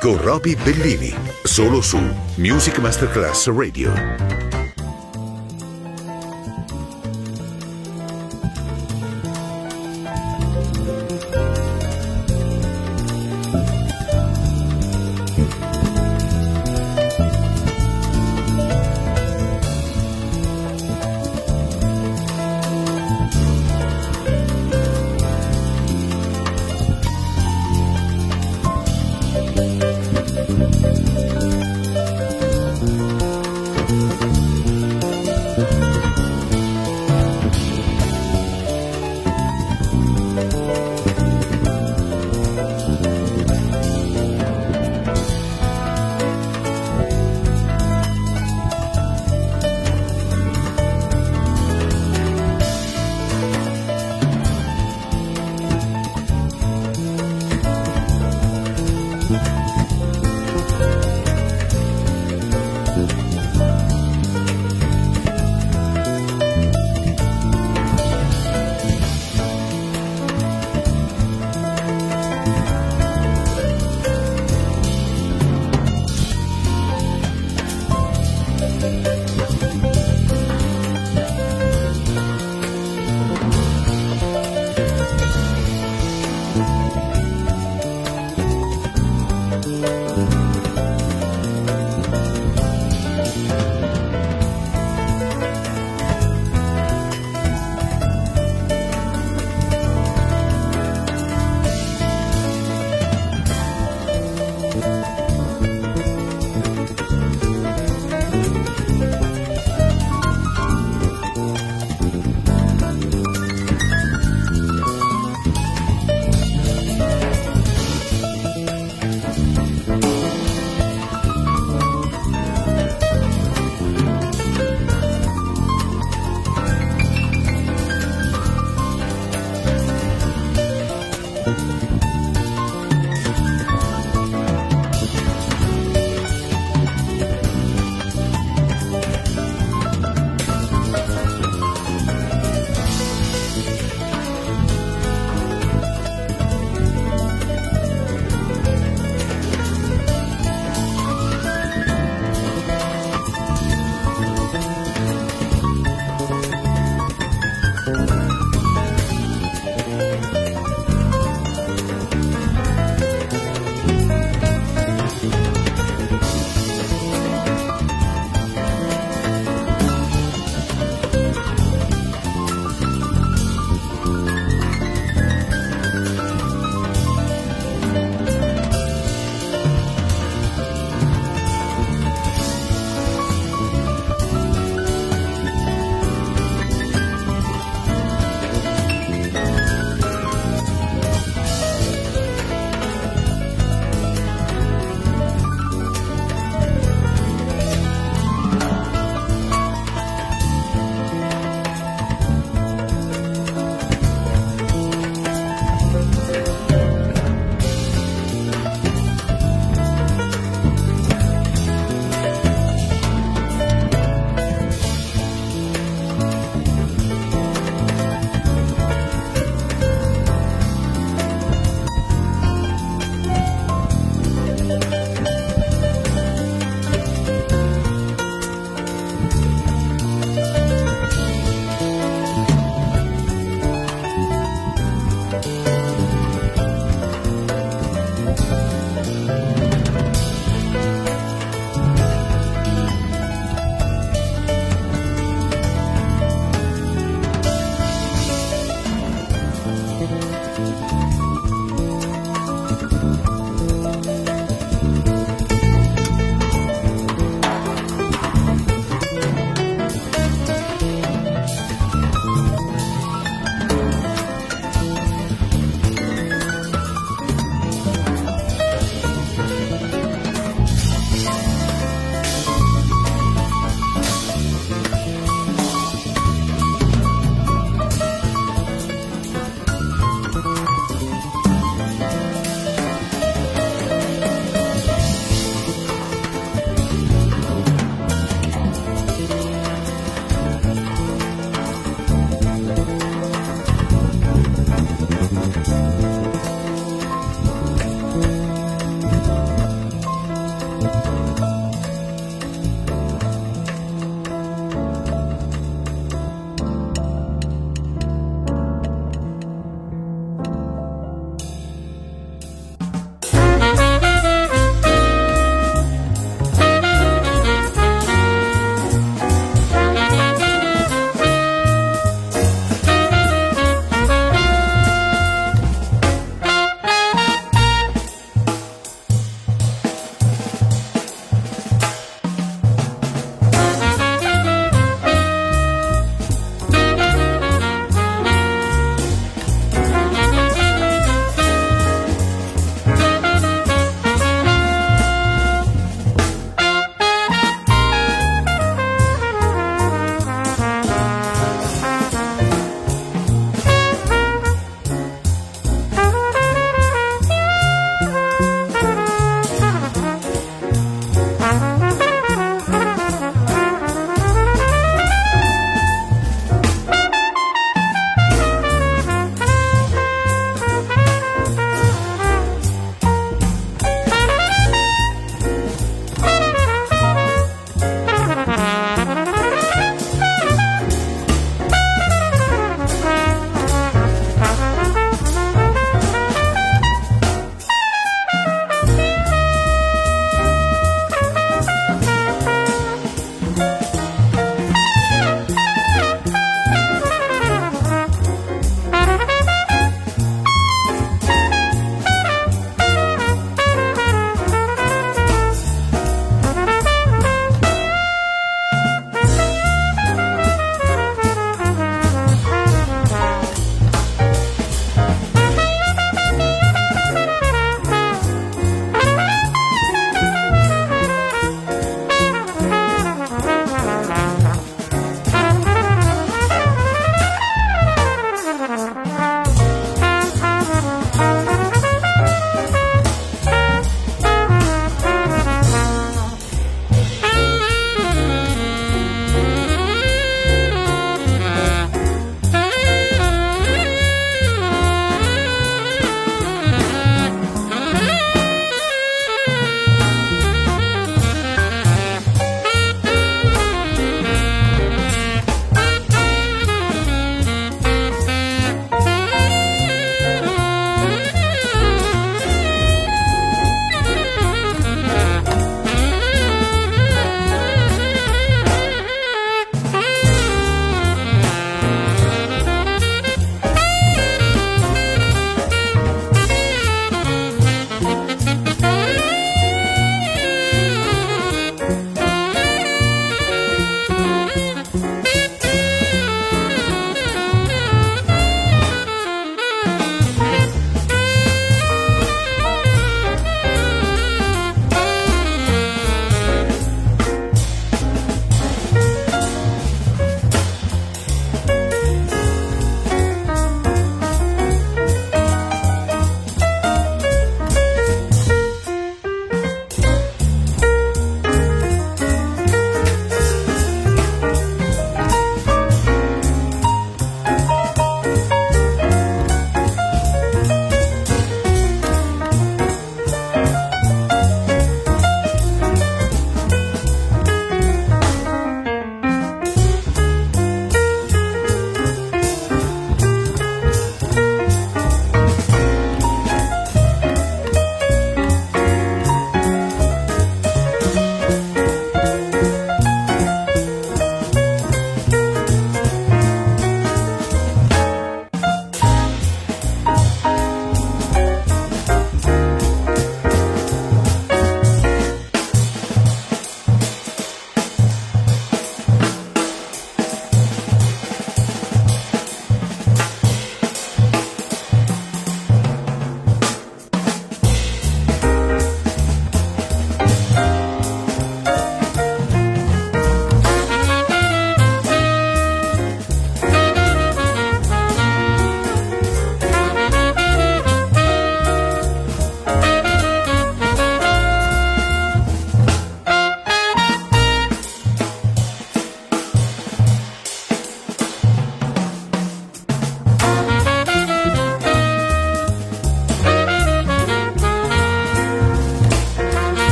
con Roby Bellini, solo su Music Masterclass Radio.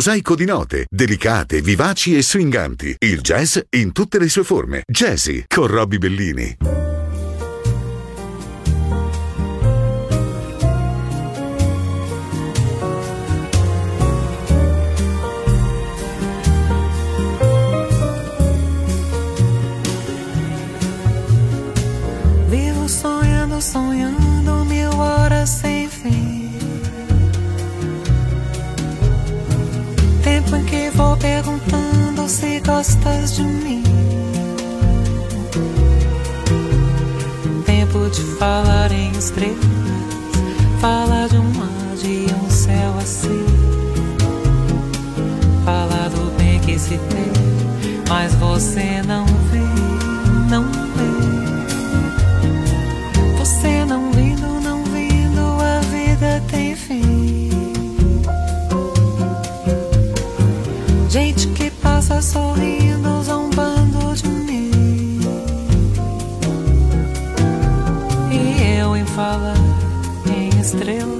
Mosaico di note, delicate, vivaci e swinganti. Il jazz in tutte le sue forme. Jazzy con Robbie Bellini. Gostas de mim. Tempo de falar em estrelas, falar de um mar, de um céu assim. Falar do bem que se tem, mas você não passa sorrindo, zombando de mim. E eu em falar em estrelas,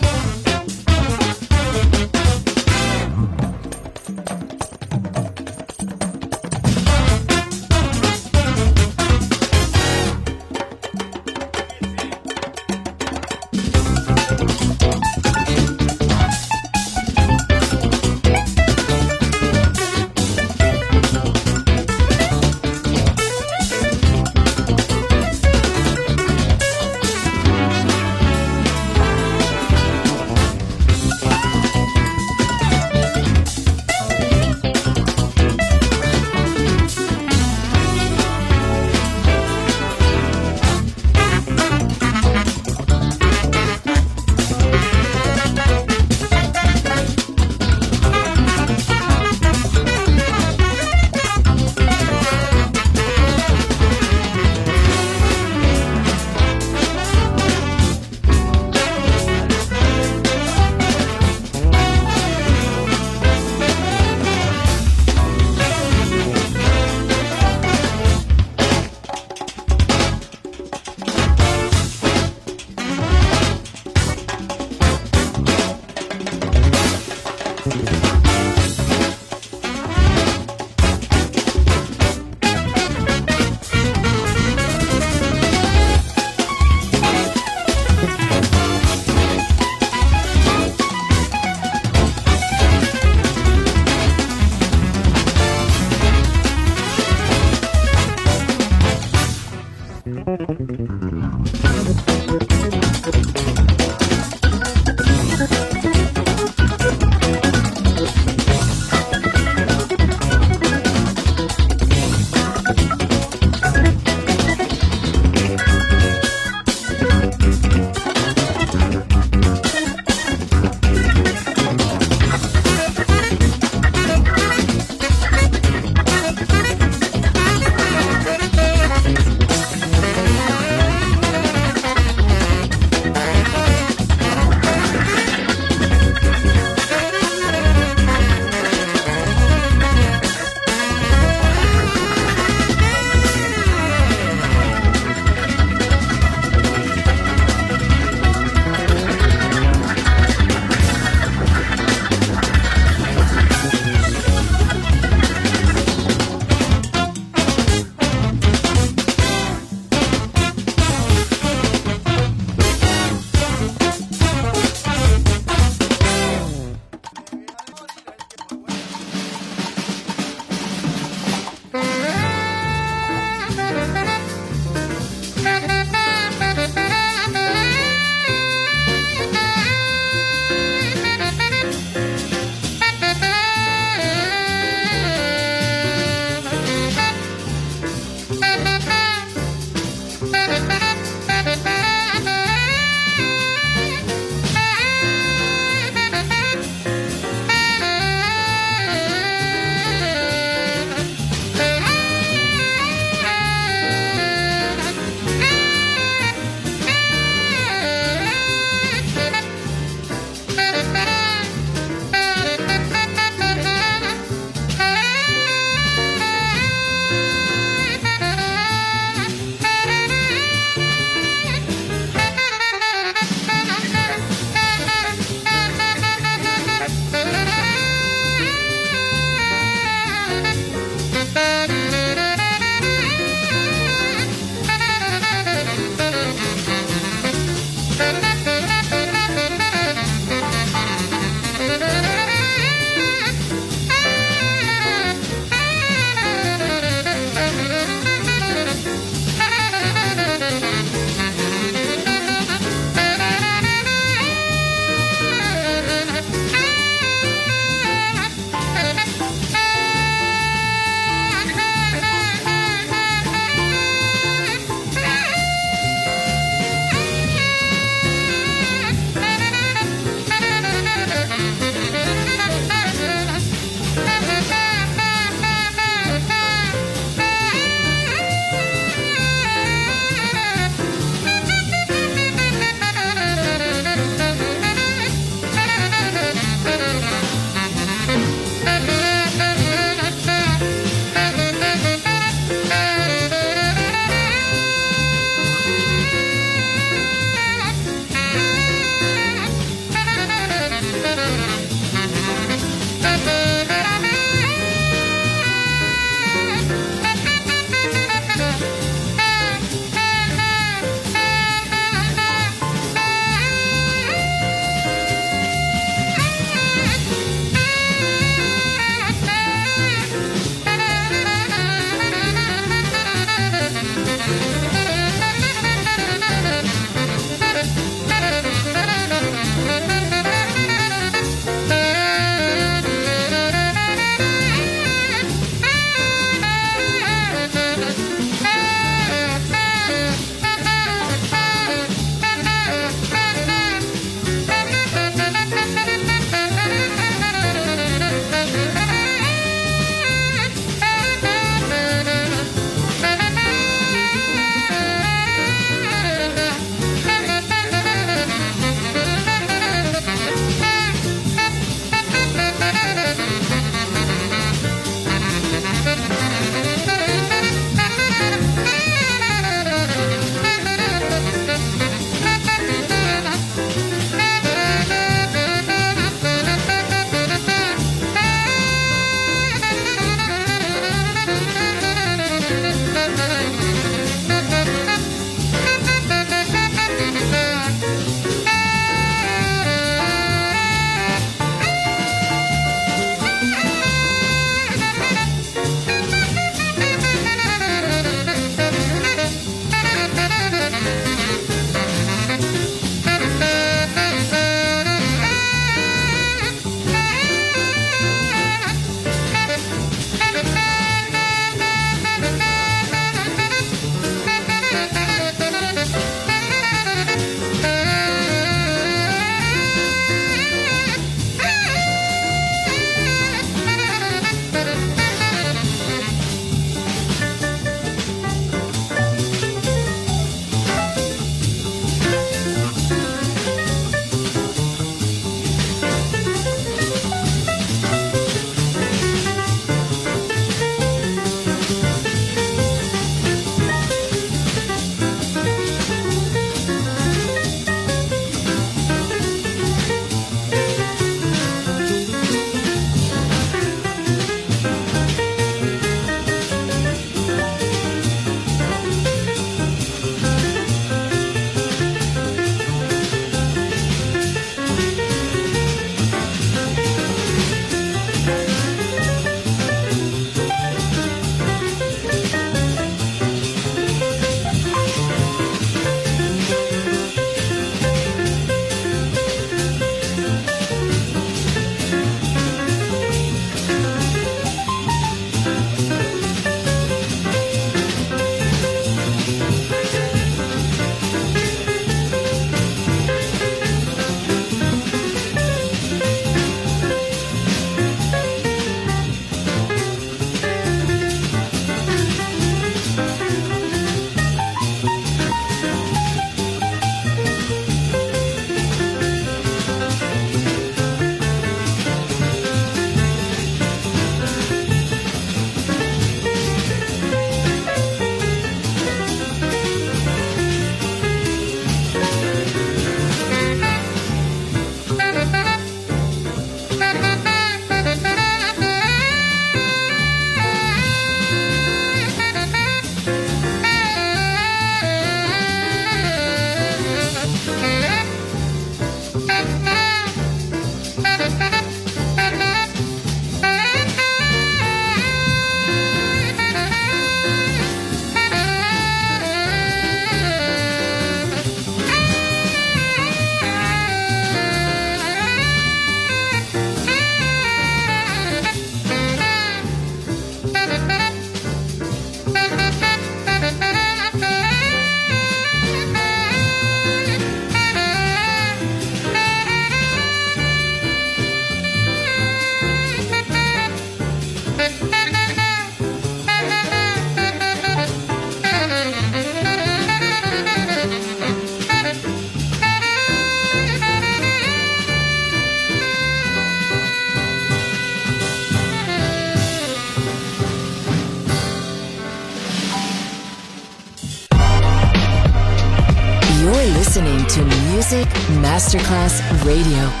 Masterclass Radio.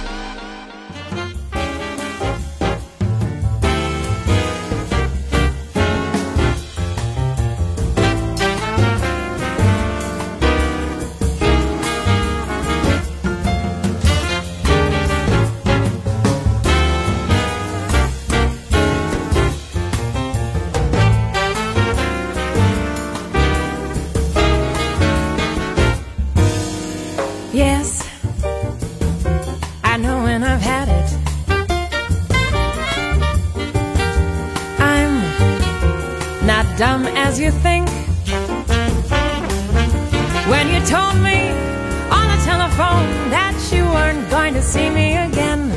Dumb as you think. When you told me on the telephone that you weren't going to see me again,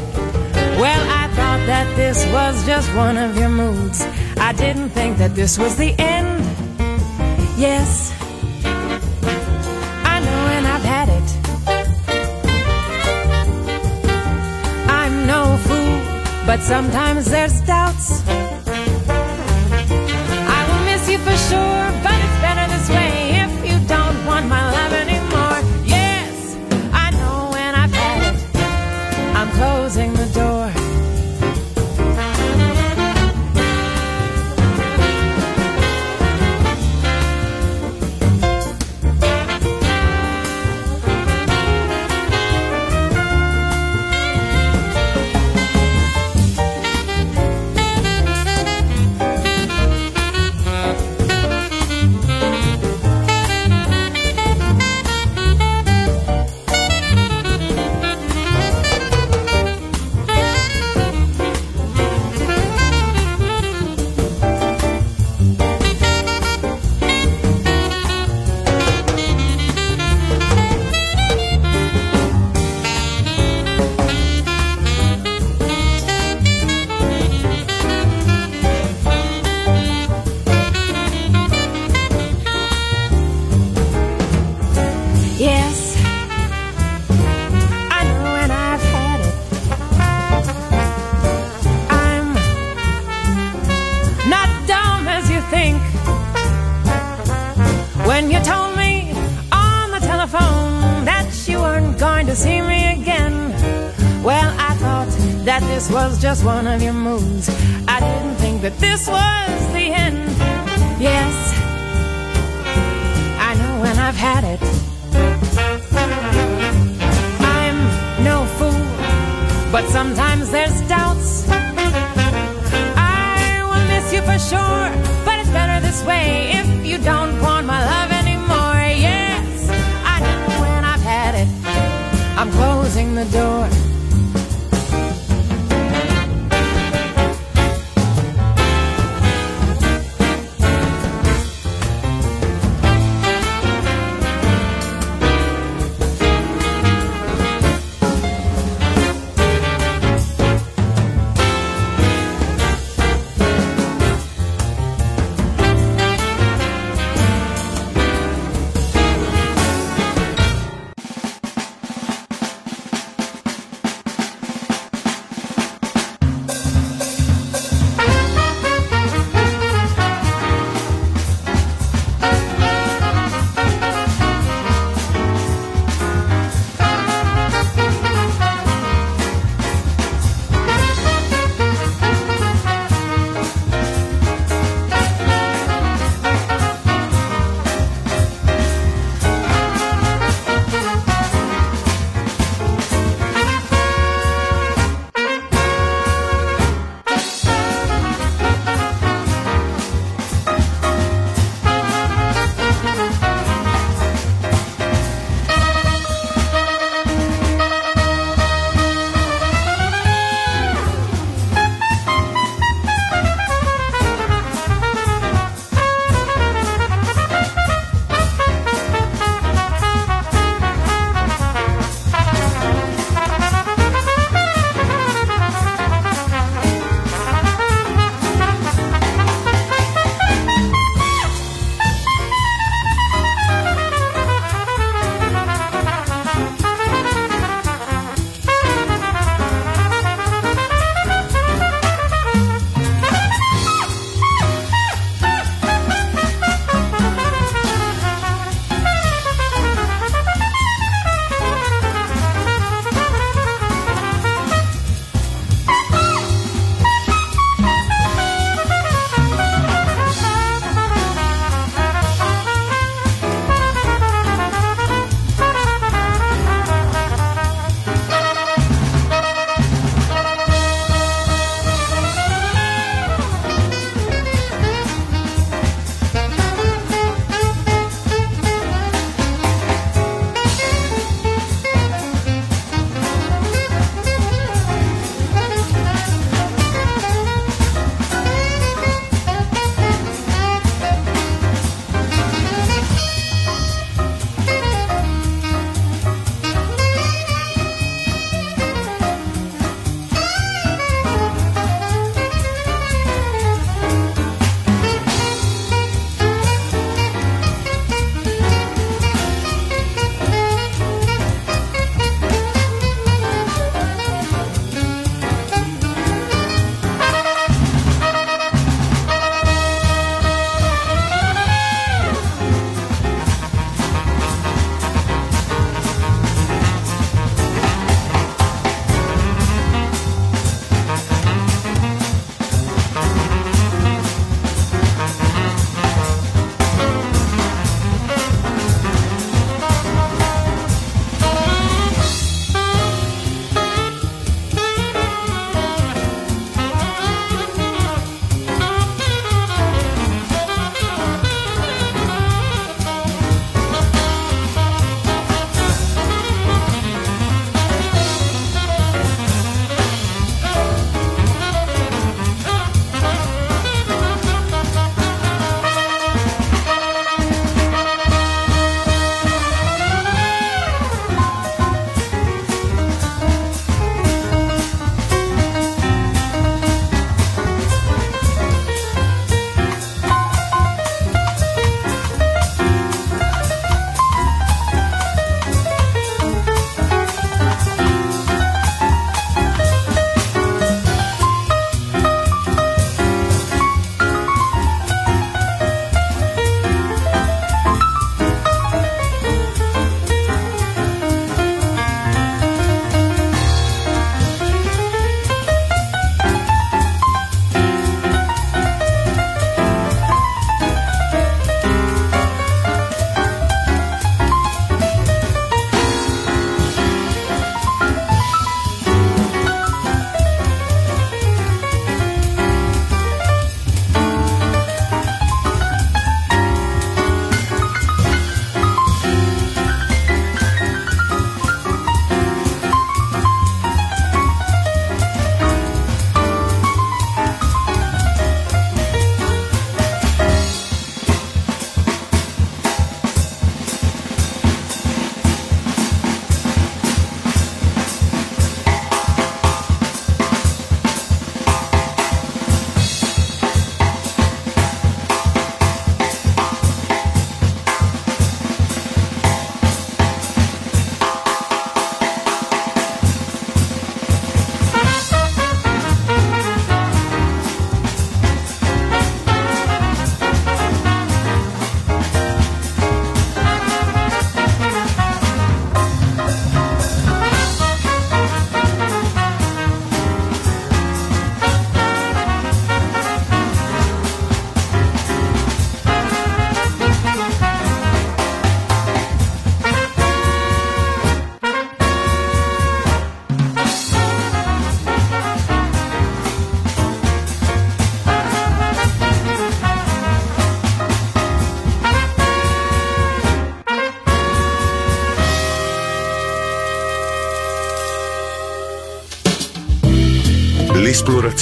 well, I thought that this was just one of your moods. I didn't think that this was the end. Yes, I know when I've had it. I'm no fool, but sometimes there's doubts. Miss you that this was just one of your moves. I didn't think that this was the end. Yes, I know when I've had it. I'm no fool, but sometimes there's doubts. I will miss you for sure, but it's better this way if you don't want my love anymore. Yes, I know when I've had it. I'm closing the door.